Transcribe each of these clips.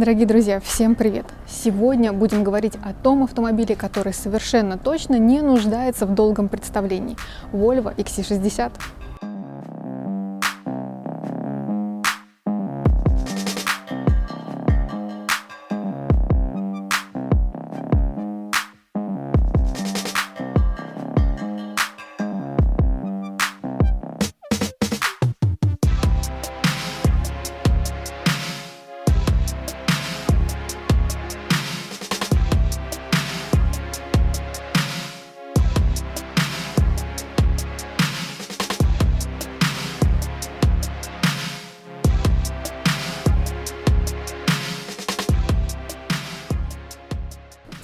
Дорогие друзья, всем привет! Сегодня будем говорить о том автомобиле, который совершенно точно не нуждается в долгом представлении – Volvo XC60.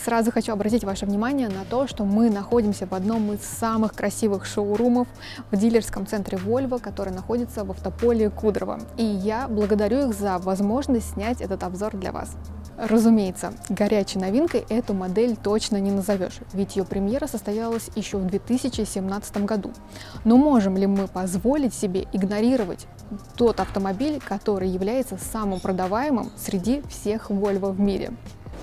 Сразу хочу обратить ваше внимание на то, что мы находимся в одном из самых красивых шоурумов в дилерском центре Volvo, который находится в автополе Кудрово. И я благодарю их за возможность снять этот обзор для вас. Разумеется, горячей новинкой эту модель точно не назовешь, ведь ее премьера состоялась еще в 2017 году. Но можем ли мы позволить себе игнорировать тот автомобиль, который является самым продаваемым среди всех Volvo в мире?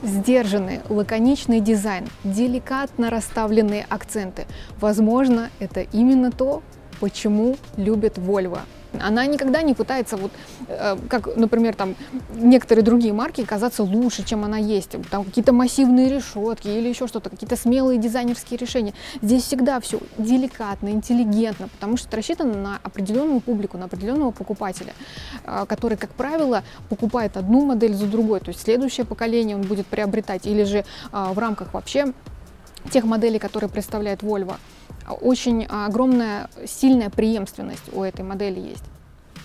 Сдержанный, лаконичный дизайн, деликатно расставленные акценты. Возможно, это именно то, почему любят Volvo. Она никогда не пытается, вот, э, как, например, там некоторые другие марки, казаться лучше, чем она есть. Там какие-то массивные решетки или еще что-то, какие-то смелые дизайнерские решения. Здесь всегда все деликатно, интеллигентно, потому что это рассчитано на определенную публику, на определенного покупателя, э, который, как правило, покупает одну модель за другой. То есть следующее поколение он будет приобретать или же э, в рамках вообще тех моделей, которые представляет Volvo очень огромная, сильная преемственность у этой модели есть.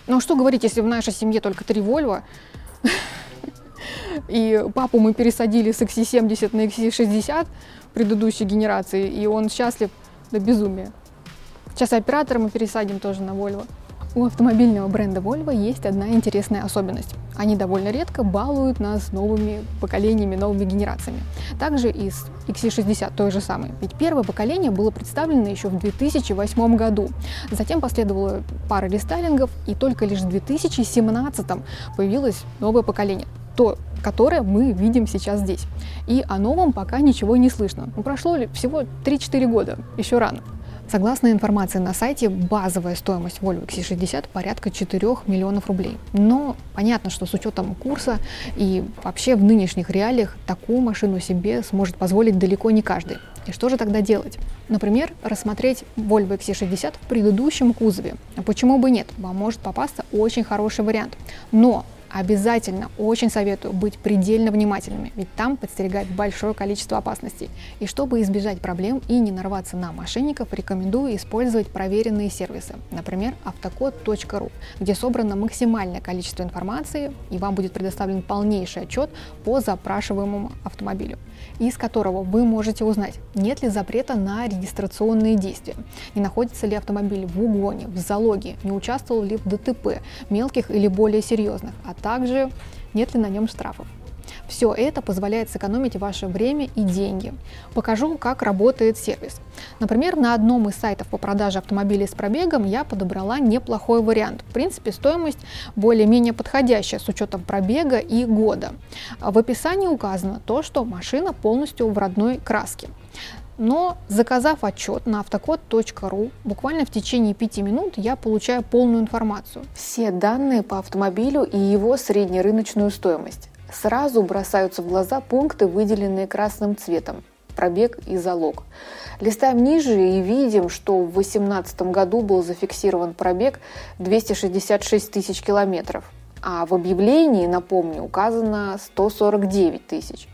Ну что говорить, если в нашей семье только три Volvo, и папу мы пересадили с XC70 на XC60 предыдущей генерации, и он счастлив до безумия. Сейчас оператора мы пересадим тоже на Volvo. У автомобильного бренда Volvo есть одна интересная особенность. Они довольно редко балуют нас новыми поколениями, новыми генерациями. Также и с XC60 той же самой. Ведь первое поколение было представлено еще в 2008 году. Затем последовала пара рестайлингов, и только лишь в 2017 появилось новое поколение то, которое мы видим сейчас здесь. И о новом пока ничего не слышно. Ну, прошло ли всего 3-4 года, еще рано. Согласно информации на сайте, базовая стоимость Volvo XC60 порядка 4 миллионов рублей. Но понятно, что с учетом курса и вообще в нынешних реалиях такую машину себе сможет позволить далеко не каждый. И что же тогда делать? Например, рассмотреть Volvo XC60 в предыдущем кузове. А почему бы нет? Вам может попасться очень хороший вариант. Но обязательно очень советую быть предельно внимательными, ведь там подстерегает большое количество опасностей. И чтобы избежать проблем и не нарваться на мошенников, рекомендую использовать проверенные сервисы, например, автокод.ру, где собрано максимальное количество информации, и вам будет предоставлен полнейший отчет по запрашиваемому автомобилю, из которого вы можете узнать, нет ли запрета на регистрационные действия, не находится ли автомобиль в угоне, в залоге, не участвовал ли в ДТП, мелких или более серьезных, а также нет ли на нем штрафов. Все это позволяет сэкономить ваше время и деньги. Покажу, как работает сервис. Например, на одном из сайтов по продаже автомобилей с пробегом я подобрала неплохой вариант. В принципе, стоимость более-менее подходящая с учетом пробега и года. В описании указано то, что машина полностью в родной краске. Но заказав отчет на автокод.ру, буквально в течение пяти минут я получаю полную информацию. Все данные по автомобилю и его среднерыночную стоимость. Сразу бросаются в глаза пункты, выделенные красным цветом пробег и залог. Листаем ниже и видим, что в 2018 году был зафиксирован пробег 266 тысяч километров, а в объявлении, напомню, указано 149 тысяч.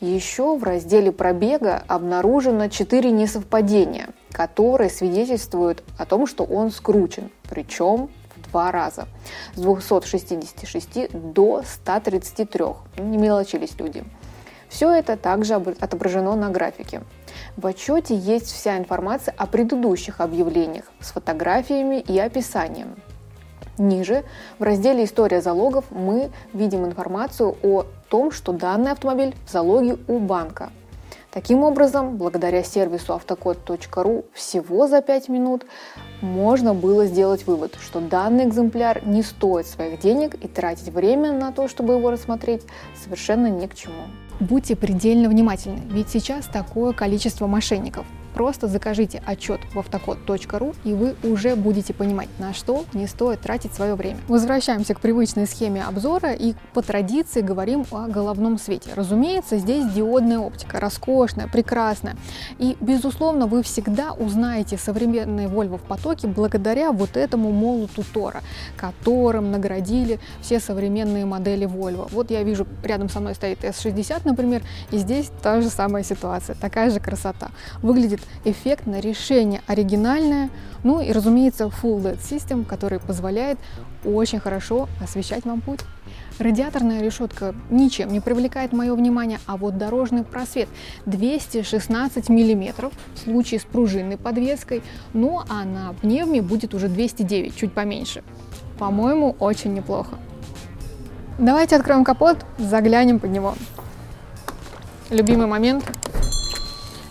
Еще в разделе пробега обнаружено 4 несовпадения, которые свидетельствуют о том, что он скручен, причем два раза. С 266 до 133. Не мелочились люди. Все это также отображено на графике. В отчете есть вся информация о предыдущих объявлениях с фотографиями и описанием. Ниже, в разделе «История залогов» мы видим информацию о том, что данный автомобиль в залоге у банка. Таким образом, благодаря сервису автокод.ру всего за 5 минут можно было сделать вывод, что данный экземпляр не стоит своих денег и тратить время на то, чтобы его рассмотреть, совершенно ни к чему. Будьте предельно внимательны, ведь сейчас такое количество мошенников. Просто закажите отчет в автокод.ру и вы уже будете понимать, на что не стоит тратить свое время. Возвращаемся к привычной схеме обзора и по традиции говорим о головном свете. Разумеется, здесь диодная оптика, роскошная, прекрасная. И, безусловно, вы всегда узнаете современные Volvo в потоке благодаря вот этому молоту Тора, которым наградили все современные модели Volvo. Вот я вижу, рядом со мной стоит S60, например, и здесь та же самая ситуация, такая же красота. Выглядит эффектно, решение оригинальное, ну и, разумеется, Full LED System, который позволяет очень хорошо освещать вам путь. Радиаторная решетка ничем не привлекает мое внимание, а вот дорожный просвет 216 миллиметров в случае с пружинной подвеской, ну а на пневме будет уже 209, чуть поменьше. По-моему, очень неплохо. Давайте откроем капот, заглянем под него. Любимый момент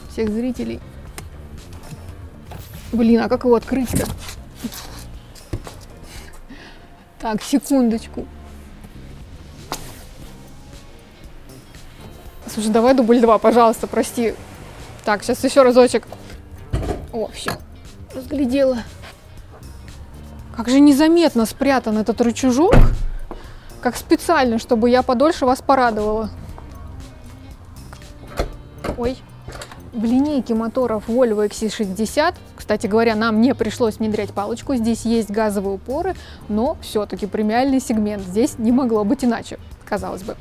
всех зрителей – Блин, а как его открыть-то? Так, секундочку. Слушай, давай дубль два, пожалуйста, прости. Так, сейчас еще разочек. О, все, разглядела. Как же незаметно спрятан этот рычажок. Как специально, чтобы я подольше вас порадовала. Ой. В линейке моторов Volvo XC60 кстати говоря, нам не пришлось внедрять палочку, здесь есть газовые упоры, но все-таки премиальный сегмент, здесь не могло быть иначе казалось бы.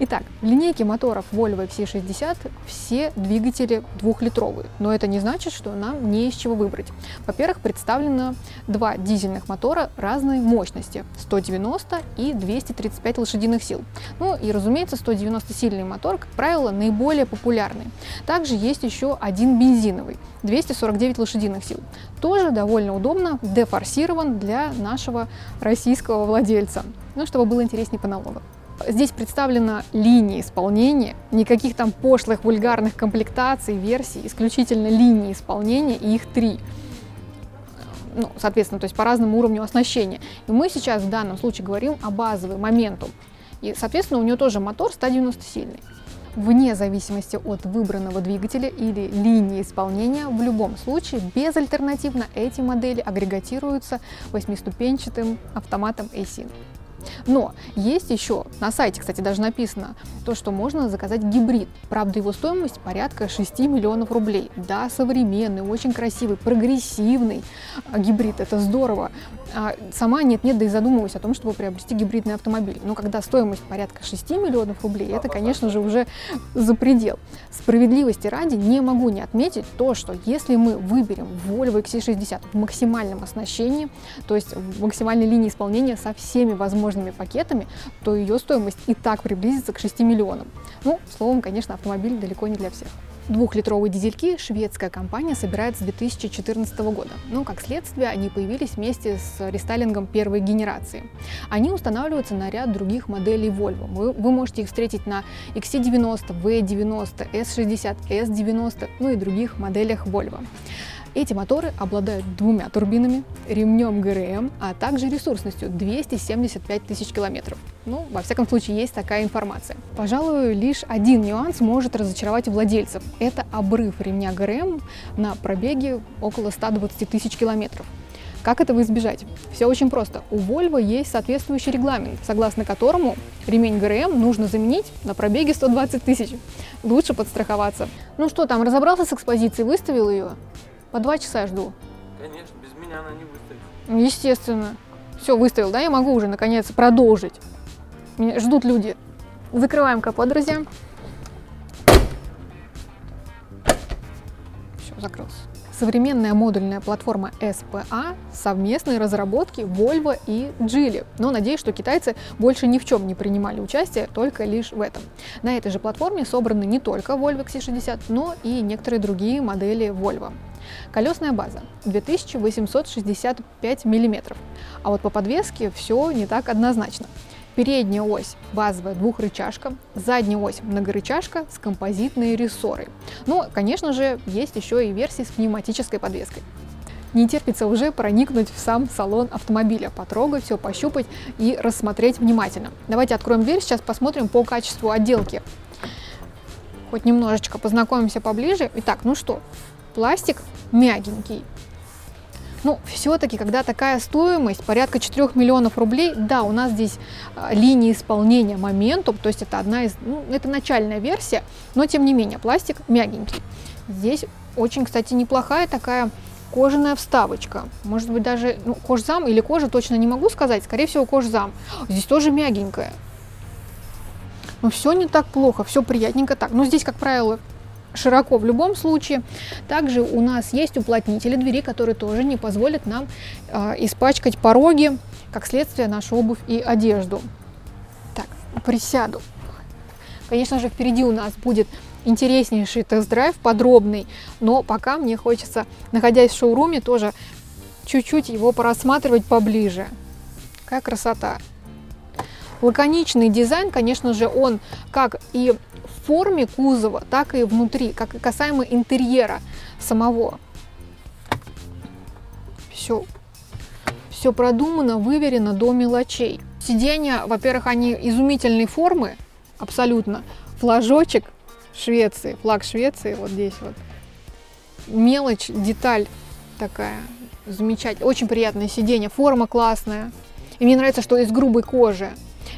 Итак, в линейке моторов Volvo XC60 все двигатели двухлитровые, но это не значит, что нам не из чего выбрать. Во-первых, представлено два дизельных мотора разной мощности 190 и 235 лошадиных сил. Ну и, разумеется, 190 сильный мотор, как правило, наиболее популярный. Также есть еще один бензиновый 249 лошадиных сил. Тоже довольно удобно, дефорсирован для нашего российского владельца, ну, чтобы было интереснее по налогам. Здесь представлена линия исполнения, никаких там пошлых вульгарных комплектаций, версий, исключительно линии исполнения, и их три. Ну, соответственно, то есть по разному уровню оснащения. И мы сейчас в данном случае говорим о базовый моменту. И, соответственно, у нее тоже мотор 190 сильный. Вне зависимости от выбранного двигателя или линии исполнения, в любом случае безальтернативно эти модели агрегатируются восьмиступенчатым автоматом ASIN. Но есть еще, на сайте, кстати, даже написано, то, что можно заказать гибрид. Правда, его стоимость порядка 6 миллионов рублей. Да, современный, очень красивый, прогрессивный гибрид, это здорово. А сама нет-нет, да и задумываюсь о том, чтобы приобрести гибридный автомобиль. Но когда стоимость порядка 6 миллионов рублей, это, конечно же, уже за предел. Справедливости ради не могу не отметить то, что если мы выберем Volvo XC60 в максимальном оснащении, то есть в максимальной линии исполнения со всеми возможными пакетами, то ее стоимость и так приблизится к 6 миллионам. Ну, словом, конечно, автомобиль далеко не для всех. Двухлитровые дизельки шведская компания собирает с 2014 года. Но, как следствие, они появились вместе с рестайлингом первой генерации. Они устанавливаются на ряд других моделей Volvo. Вы, вы можете их встретить на XC90, V90, S60, S90, ну и других моделях Volvo. Эти моторы обладают двумя турбинами, ремнем ГРМ, а также ресурсностью 275 тысяч километров. Ну, во всяком случае, есть такая информация. Пожалуй, лишь один нюанс может разочаровать владельцев. Это обрыв ремня ГРМ на пробеге около 120 тысяч километров. Как этого избежать? Все очень просто. У Volvo есть соответствующий регламент, согласно которому ремень ГРМ нужно заменить на пробеге 120 тысяч. Лучше подстраховаться. Ну что там, разобрался с экспозицией, выставил ее? По два часа жду. Конечно, без меня она не выставит. Естественно. Все, выставил, да? Я могу уже, наконец, продолжить. Меня ждут люди. Закрываем капот, друзья. Все, закрылся. Современная модульная платформа SPA – совместные разработки Volvo и Geely. Но надеюсь, что китайцы больше ни в чем не принимали участие, только лишь в этом. На этой же платформе собраны не только Volvo XC60, но и некоторые другие модели Volvo. Колесная база 2865 мм. А вот по подвеске все не так однозначно. Передняя ось базовая двухрычажка, задняя ось многорычажка с композитной рессорой. Но, конечно же, есть еще и версии с пневматической подвеской. Не терпится уже проникнуть в сам салон автомобиля, потрогать все, пощупать и рассмотреть внимательно. Давайте откроем дверь, сейчас посмотрим по качеству отделки. Хоть немножечко познакомимся поближе. Итак, ну что, пластик мягенький, ну, все-таки, когда такая стоимость, порядка 4 миллионов рублей, да, у нас здесь а, линия исполнения моментум, то есть это одна из, ну, это начальная версия, но тем не менее, пластик мягенький. Здесь очень, кстати, неплохая такая кожаная вставочка. Может быть, даже ну, кожзам или кожа, точно не могу сказать, скорее всего, кожзам. Здесь тоже мягенькая. Но все не так плохо, все приятненько так. Но здесь, как правило, широко в любом случае. Также у нас есть уплотнители двери, которые тоже не позволят нам э, испачкать пороги, как следствие нашу обувь и одежду. Так, присяду. Конечно же, впереди у нас будет интереснейший тест-драйв, подробный, но пока мне хочется, находясь в шоуруме, тоже чуть-чуть его порассматривать поближе. Какая красота! Лаконичный дизайн, конечно же, он как и форме кузова, так и внутри, как и касаемо интерьера самого. Все, все продумано, выверено до мелочей. Сиденья, во-первых, они изумительной формы, абсолютно. Флажочек Швеции, флаг Швеции, вот здесь вот. Мелочь, деталь такая замечательная, очень приятное сиденье, форма классная. И мне нравится, что из грубой кожи.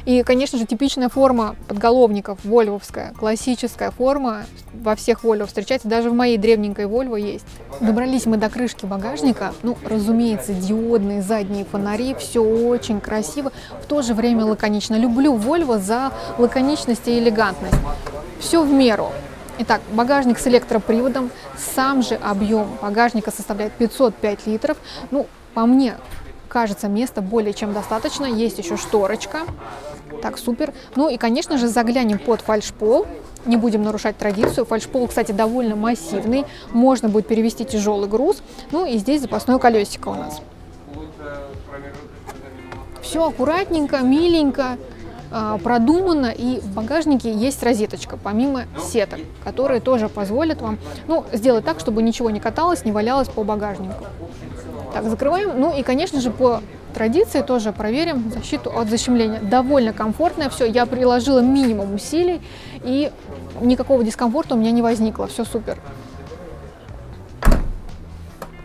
И, конечно же, типичная форма подголовников, вольвовская, классическая форма во всех Volvo встречается, даже в моей древненькой Volvo есть. Добрались мы до крышки багажника, ну, разумеется, диодные задние фонари, все очень красиво, в то же время лаконично. Люблю Volvo за лаконичность и элегантность. Все в меру. Итак, багажник с электроприводом, сам же объем багажника составляет 505 литров. Ну, по мне, кажется, места более чем достаточно. Есть еще шторочка. Так, супер. Ну и, конечно же, заглянем под фальшпол. Не будем нарушать традицию. Фальшпол, кстати, довольно массивный. Можно будет перевести тяжелый груз. Ну и здесь запасное колесико у нас. Все аккуратненько, миленько а, продумано, и в багажнике есть розеточка, помимо сеток, которые тоже позволят вам ну, сделать так, чтобы ничего не каталось, не валялось по багажнику. Так, закрываем. Ну и, конечно же, по традиции тоже проверим защиту от защемления. Довольно комфортное все. Я приложила минимум усилий и никакого дискомфорта у меня не возникло. Все супер.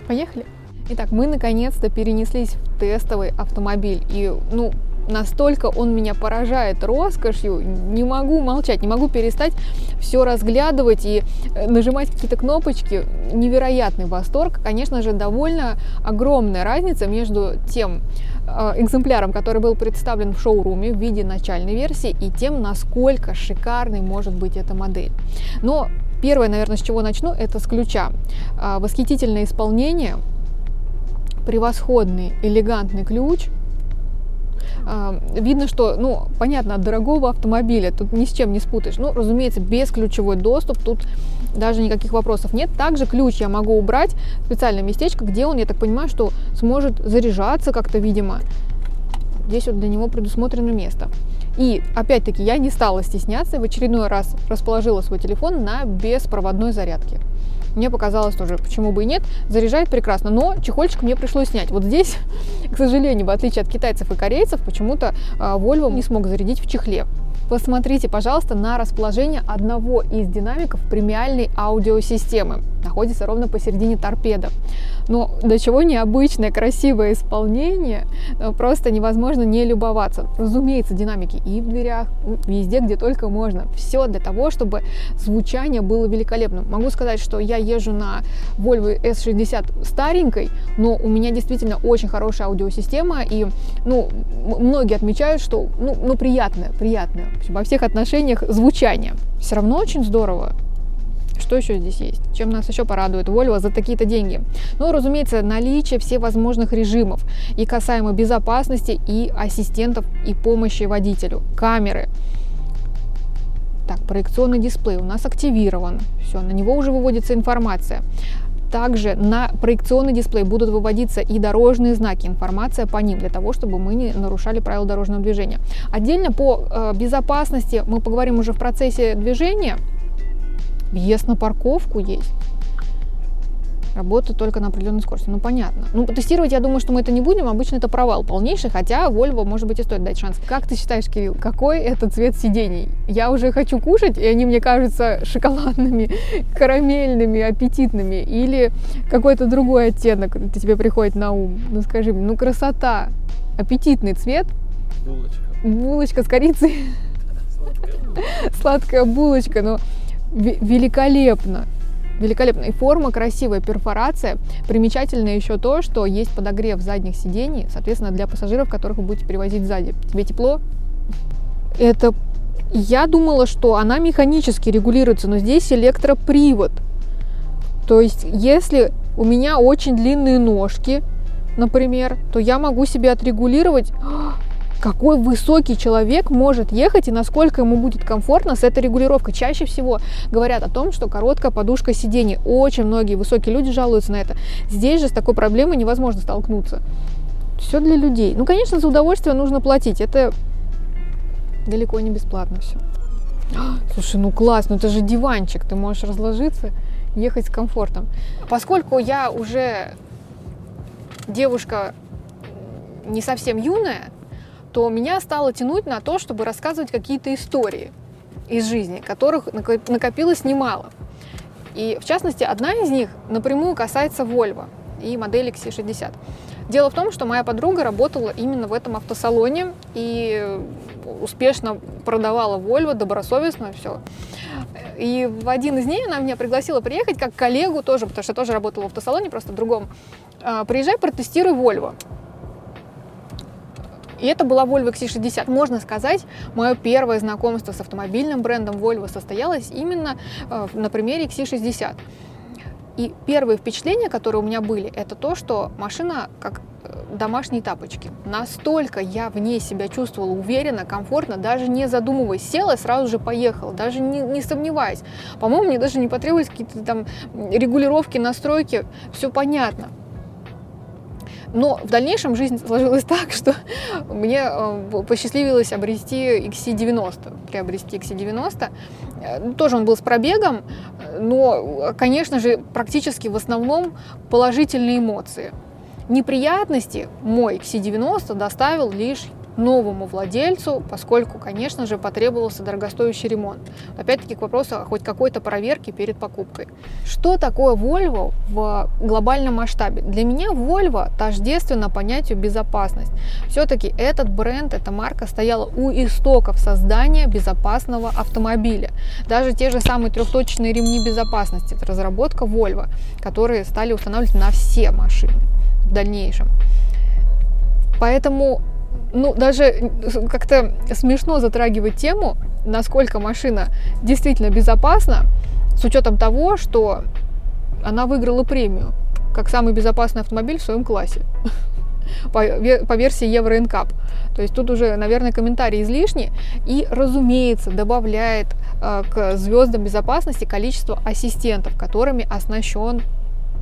Поехали. Итак, мы наконец-то перенеслись в тестовый автомобиль. И, ну, настолько он меня поражает роскошью, не могу молчать, не могу перестать все разглядывать и э, нажимать какие-то кнопочки. Невероятный восторг. Конечно же, довольно огромная разница между тем э, экземпляром, который был представлен в шоуруме в виде начальной версии, и тем, насколько шикарной может быть эта модель. Но первое, наверное, с чего начну, это с ключа. Э, восхитительное исполнение, превосходный, элегантный ключ – видно, что, ну, понятно, от дорогого автомобиля тут ни с чем не спутаешь. Ну, разумеется, без ключевой доступ тут даже никаких вопросов нет. Также ключ я могу убрать в специальное местечко, где он, я так понимаю, что сможет заряжаться как-то, видимо. Здесь вот для него предусмотрено место. И опять-таки я не стала стесняться, в очередной раз расположила свой телефон на беспроводной зарядке мне показалось тоже, почему бы и нет, заряжает прекрасно, но чехольчик мне пришлось снять. Вот здесь, к сожалению, в отличие от китайцев и корейцев, почему-то а, Volvo не смог зарядить в чехле. Посмотрите, пожалуйста, на расположение одного из динамиков премиальной аудиосистемы. Находится ровно посередине торпеда. Но до чего необычное, красивое исполнение, э, просто невозможно не любоваться. Разумеется, динамики и в дверях, везде, где только можно. Все для того, чтобы звучание было великолепным. Могу сказать, что я езжу на Volvo S60 старенькой, но у меня действительно очень хорошая аудиосистема, и ну, многие отмечают, что ну, ну приятная, приятная во всех отношениях звучание. Все равно очень здорово. Что еще здесь есть? Чем нас еще порадует Volvo за такие-то деньги? Ну, разумеется, наличие всевозможных режимов и касаемо безопасности, и ассистентов, и помощи водителю. Камеры. Так, проекционный дисплей у нас активирован. Все, на него уже выводится информация. Также на проекционный дисплей будут выводиться и дорожные знаки, информация по ним, для того, чтобы мы не нарушали правила дорожного движения. Отдельно по э, безопасности мы поговорим уже в процессе движения. Въезд на парковку есть работает только на определенной скорости. Ну, понятно. Ну, тестировать, я думаю, что мы это не будем. Обычно это провал полнейший, хотя Volvo, может быть, и стоит дать шанс. Как ты считаешь, Кирилл, какой это цвет сидений? Я уже хочу кушать, и они мне кажутся шоколадными, карамельными, аппетитными. Или какой-то другой оттенок тебе приходит на ум? Ну, скажи мне, ну, красота. Аппетитный цвет. Булочка. Булочка с корицей. Сладкая булочка, но великолепно великолепная форма, красивая перфорация. Примечательно еще то, что есть подогрев задних сидений, соответственно, для пассажиров, которых вы будете перевозить сзади. Тебе тепло? Это я думала, что она механически регулируется, но здесь электропривод. То есть, если у меня очень длинные ножки, например, то я могу себе отрегулировать какой высокий человек может ехать и насколько ему будет комфортно с этой регулировкой. Чаще всего говорят о том, что короткая подушка сидений. Очень многие высокие люди жалуются на это. Здесь же с такой проблемой невозможно столкнуться. Все для людей. Ну, конечно, за удовольствие нужно платить. Это далеко не бесплатно все. Слушай, ну класс, ну это же диванчик, ты можешь разложиться, ехать с комфортом. Поскольку я уже девушка не совсем юная, то меня стало тянуть на то, чтобы рассказывать какие-то истории из жизни, которых накопилось немало. И, в частности, одна из них напрямую касается Volvo и модели XC60. Дело в том, что моя подруга работала именно в этом автосалоне и успешно продавала Volvo, добросовестно все. И в один из дней она меня пригласила приехать как коллегу тоже, потому что я тоже работала в автосалоне, просто в другом. «А, приезжай, протестируй Volvo. И это была Volvo XC60. Можно сказать, мое первое знакомство с автомобильным брендом Volvo состоялось именно э, на примере XC60. И первые впечатления, которые у меня были, это то, что машина как э, домашние тапочки. Настолько я в ней себя чувствовала уверенно, комфортно, даже не задумываясь. Села, сразу же поехала, даже не, не сомневаясь. По-моему, мне даже не потребовались какие-то там регулировки, настройки. Все понятно. Но в дальнейшем жизнь сложилась так, что мне э, посчастливилось обрести XC90, приобрести XC90. Э, тоже он был с пробегом, но, конечно же, практически в основном положительные эмоции. Неприятности мой XC90 доставил лишь новому владельцу, поскольку, конечно же, потребовался дорогостоящий ремонт. Опять-таки к вопросу о хоть какой-то проверке перед покупкой. Что такое Volvo в глобальном масштабе? Для меня Volvo тождественно понятию безопасность. Все-таки этот бренд, эта марка стояла у истоков создания безопасного автомобиля. Даже те же самые трехточечные ремни безопасности, это разработка Volvo, которые стали устанавливать на все машины в дальнейшем. Поэтому ну, даже как-то смешно затрагивать тему, насколько машина действительно безопасна, с учетом того, что она выиграла премию как самый безопасный автомобиль в своем классе по, по версии Евро NCAP. То есть тут уже, наверное, комментарий излишний. И, разумеется, добавляет э, к звездам безопасности количество ассистентов, которыми оснащен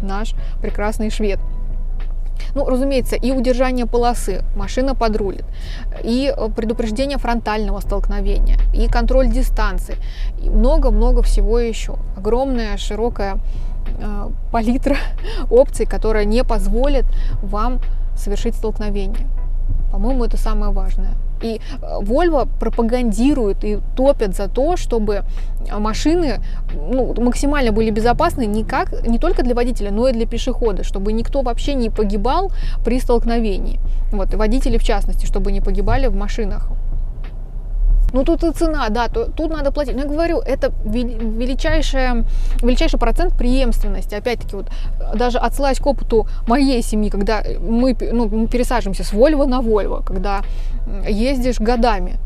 наш прекрасный швед. Ну, разумеется, и удержание полосы, машина подрулит, и э, предупреждение фронтального столкновения, и контроль дистанции, и много-много всего еще. Огромная, широкая э, палитра опций, которая не позволит вам совершить столкновение. По-моему, это самое важное. И э, Volvo пропагандирует и топят за то, чтобы машины ну, максимально были безопасны не, как, не только для водителя, но и для пешехода, чтобы никто вообще не погибал при столкновении. Вот, и водители в частности, чтобы не погибали в машинах. Ну тут и цена, да, то, тут надо платить. Но я говорю, это величайшая, величайший процент преемственности. Опять-таки, вот даже отсылаясь к опыту моей семьи, когда мы, ну, мы пересаживаемся с Вольво на Вольво, когда ездишь годами,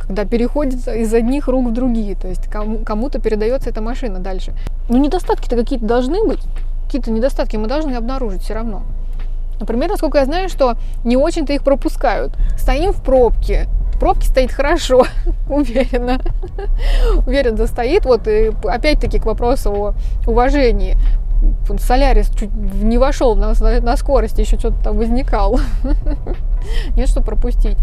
когда переходит из одних рук в другие, то есть кому- кому-то передается эта машина дальше. Ну недостатки-то какие-то должны быть, какие-то недостатки мы должны обнаружить все равно. Например, насколько я знаю, что не очень-то их пропускают. Стоим в пробке, пробке стоит хорошо, уверенно. уверенно стоит. Вот и опять-таки к вопросу о уважении. Солярис чуть не вошел на, на скорости, еще что-то там возникал. Нет, что пропустить.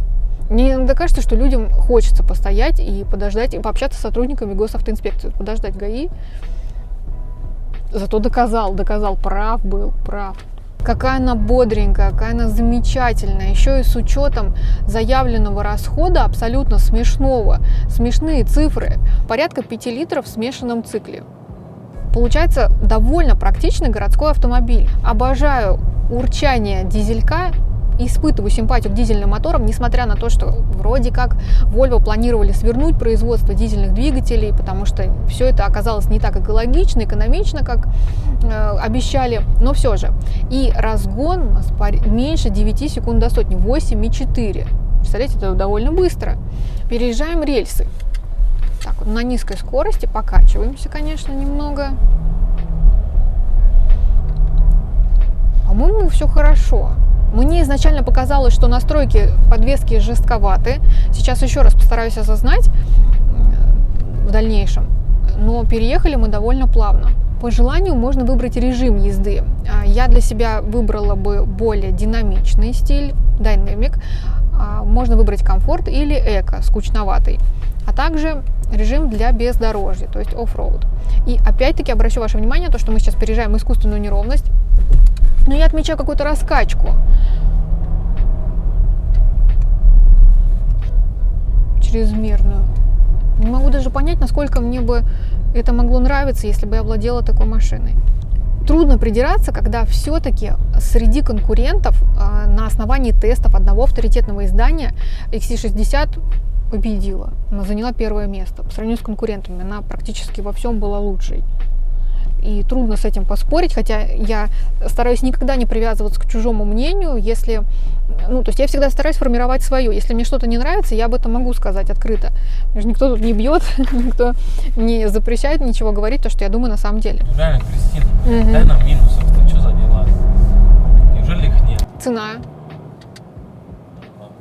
Мне иногда кажется, что людям хочется постоять и подождать, и пообщаться с сотрудниками госавтоинспекции, подождать ГАИ. Зато доказал, доказал, прав был, прав. Какая она бодренькая, какая она замечательная. Еще и с учетом заявленного расхода абсолютно смешного. Смешные цифры. Порядка 5 литров в смешанном цикле. Получается довольно практичный городской автомобиль. Обожаю урчание дизелька испытываю симпатию к дизельным моторам, несмотря на то, что вроде как Volvo планировали свернуть производство дизельных двигателей, потому что все это оказалось не так экологично, экономично, как э, обещали, но все же. И разгон у нас меньше 9 секунд до сотни, 8,4. Представляете, это довольно быстро. Переезжаем рельсы. Так, на низкой скорости покачиваемся, конечно, немного. По-моему, все хорошо. Мне изначально показалось, что настройки подвески жестковаты. Сейчас еще раз постараюсь осознать в дальнейшем. Но переехали мы довольно плавно. По желанию можно выбрать режим езды. А, я для себя выбрала бы более динамичный стиль, динамик. А, можно выбрать комфорт или эко, скучноватый. А также режим для бездорожья, то есть оффроуд. И опять-таки обращу ваше внимание, то, что мы сейчас переезжаем искусственную неровность, но я отмечаю какую-то раскачку. Чрезмерную. Не могу даже понять, насколько мне бы это могло нравиться, если бы я владела такой машиной. Трудно придираться, когда все-таки среди конкурентов а, на основании тестов одного авторитетного издания XC60 победила. Она заняла первое место. По сравнению с конкурентами она практически во всем была лучшей и трудно с этим поспорить, хотя я стараюсь никогда не привязываться к чужому мнению, если, ну, то есть я всегда стараюсь формировать свое. Если мне что-то не нравится, я об этом могу сказать открыто. Никто тут не бьет, никто не запрещает ничего говорить, то, что я думаю на самом деле. Реально, Кристина, угу. дай нам минусов, ты что за дела? Неужели их нет? Цена.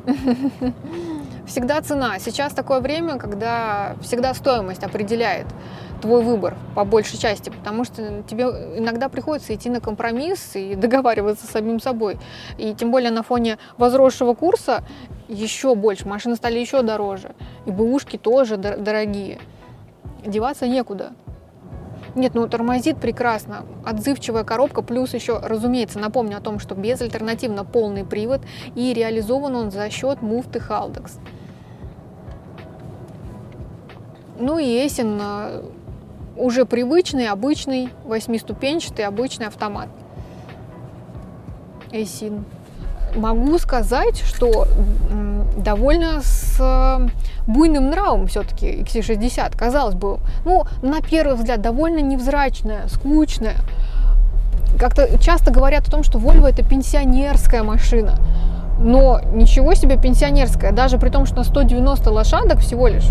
Всегда цена. Сейчас такое время, когда всегда стоимость определяет твой выбор по большей части, потому что тебе иногда приходится идти на компромисс и договариваться с самим собой. И тем более на фоне возросшего курса еще больше, машины стали еще дороже, и бэушки тоже дорогие. Деваться некуда. Нет, ну тормозит прекрасно. Отзывчивая коробка, плюс еще, разумеется, напомню о том, что безальтернативно полный привод и реализован он за счет муфты Haldex. Ну и Эсин уже привычный, обычный, восьмиступенчатый, обычный автомат. Эйсин. Могу сказать, что довольно с э, буйным нравом все-таки XC60. Казалось бы, ну, на первый взгляд, довольно невзрачная, скучная. Как-то часто говорят о том, что Volvo это пенсионерская машина. Но ничего себе пенсионерская, даже при том, что на 190 лошадок всего лишь.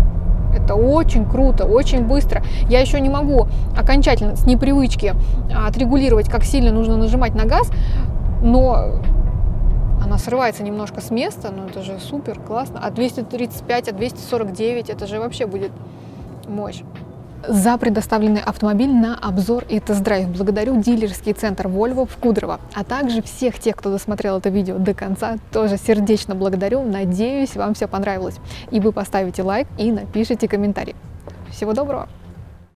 Это очень круто, очень быстро. Я еще не могу окончательно с непривычки а, отрегулировать, как сильно нужно нажимать на газ, но она срывается немножко с места, но это же супер, классно. А 235, а 249, это же вообще будет мощь за предоставленный автомобиль на обзор и тест-драйв. Благодарю дилерский центр Volvo в Кудрово, а также всех тех, кто досмотрел это видео до конца, тоже сердечно благодарю. Надеюсь, вам все понравилось. И вы поставите лайк и напишите комментарий. Всего доброго!